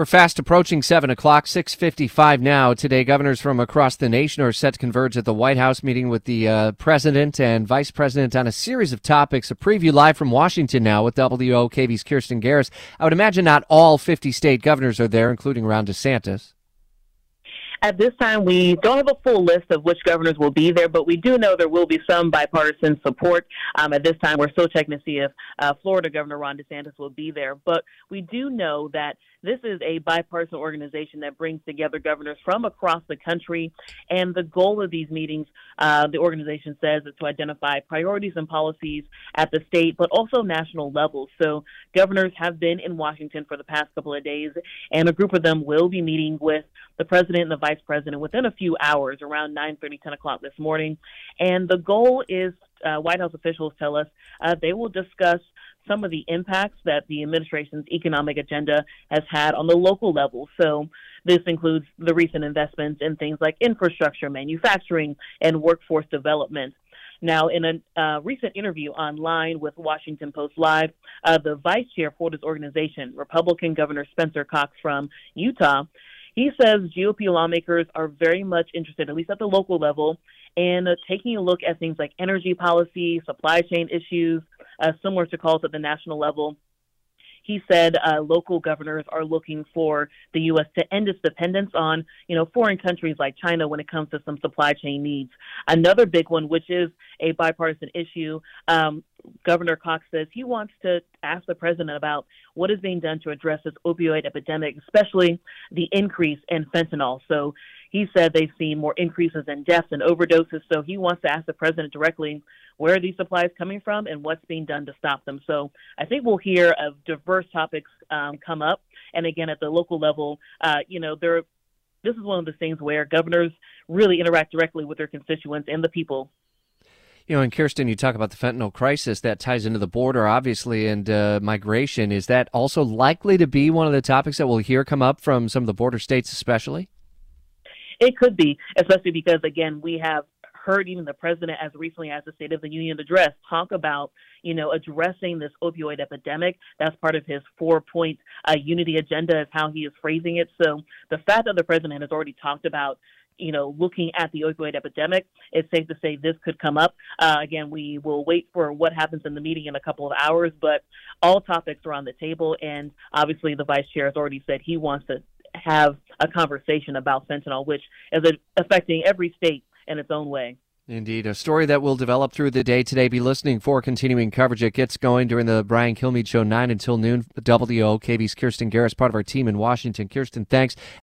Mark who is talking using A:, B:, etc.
A: We're fast approaching 7 o'clock, 6.55 now. Today, governors from across the nation are set to converge at the White House, meeting with the uh, president and vice president on a series of topics. A preview live from Washington now with WOKV's Kirsten Garris. I would imagine not all 50 state governors are there, including Ron DeSantis.
B: At this time, we don't have a full list of which governors will be there, but we do know there will be some bipartisan support. Um, at this time, we're still checking to see if uh, Florida Governor Ron DeSantis will be there. But we do know that this is a bipartisan organization that brings together governors from across the country. And the goal of these meetings, uh, the organization says, is to identify priorities and policies at the state, but also national levels. So governors have been in Washington for the past couple of days, and a group of them will be meeting with the president and the vice president within a few hours, around 9 30, 10 o'clock this morning. And the goal is, uh, White House officials tell us, uh, they will discuss some of the impacts that the administration's economic agenda has had on the local level. So this includes the recent investments in things like infrastructure, manufacturing, and workforce development. Now, in a uh, recent interview online with Washington Post Live, uh, the vice chair for this organization, Republican Governor Spencer Cox from Utah, he says GOP lawmakers are very much interested, at least at the local level, in taking a look at things like energy policy, supply chain issues, uh, similar to calls at the national level. He said uh, local governors are looking for the U.S. to end its dependence on, you know, foreign countries like China when it comes to some supply chain needs. Another big one, which is a bipartisan issue, um, Governor Cox says he wants to ask the president about what is being done to address this opioid epidemic, especially the increase in fentanyl. So he said they've seen more increases in deaths and overdoses. So he wants to ask the president directly where are these supplies coming from and what's being done to stop them. So I think we'll hear of diverse topics um, come up. And again, at the local level, uh, you know, there. This is one of the things where governors really interact directly with their constituents and the people
A: you know, and Kirsten, you talk about the fentanyl crisis that ties into the border, obviously, and uh, migration. Is that also likely to be one of the topics that we'll hear come up from some of the border states, especially?
B: It could be, especially because, again, we have heard even the president as recently as the State of the Union address talk about, you know, addressing this opioid epidemic. That's part of his four-point uh, unity agenda, is how he is phrasing it. So the fact that the president has already talked about you know, looking at the opioid epidemic, it's safe to say this could come up. Uh, again, we will wait for what happens in the meeting in a couple of hours, but all topics are on the table. And obviously, the vice chair has already said he wants to have a conversation about fentanyl, which is affecting every state in its own way.
A: Indeed, a story that will develop through the day today. Be listening for continuing coverage. It gets going during the Brian Kilmeade Show, 9 until noon. WOKV's Kirsten Garris, part of our team in Washington. Kirsten, thanks.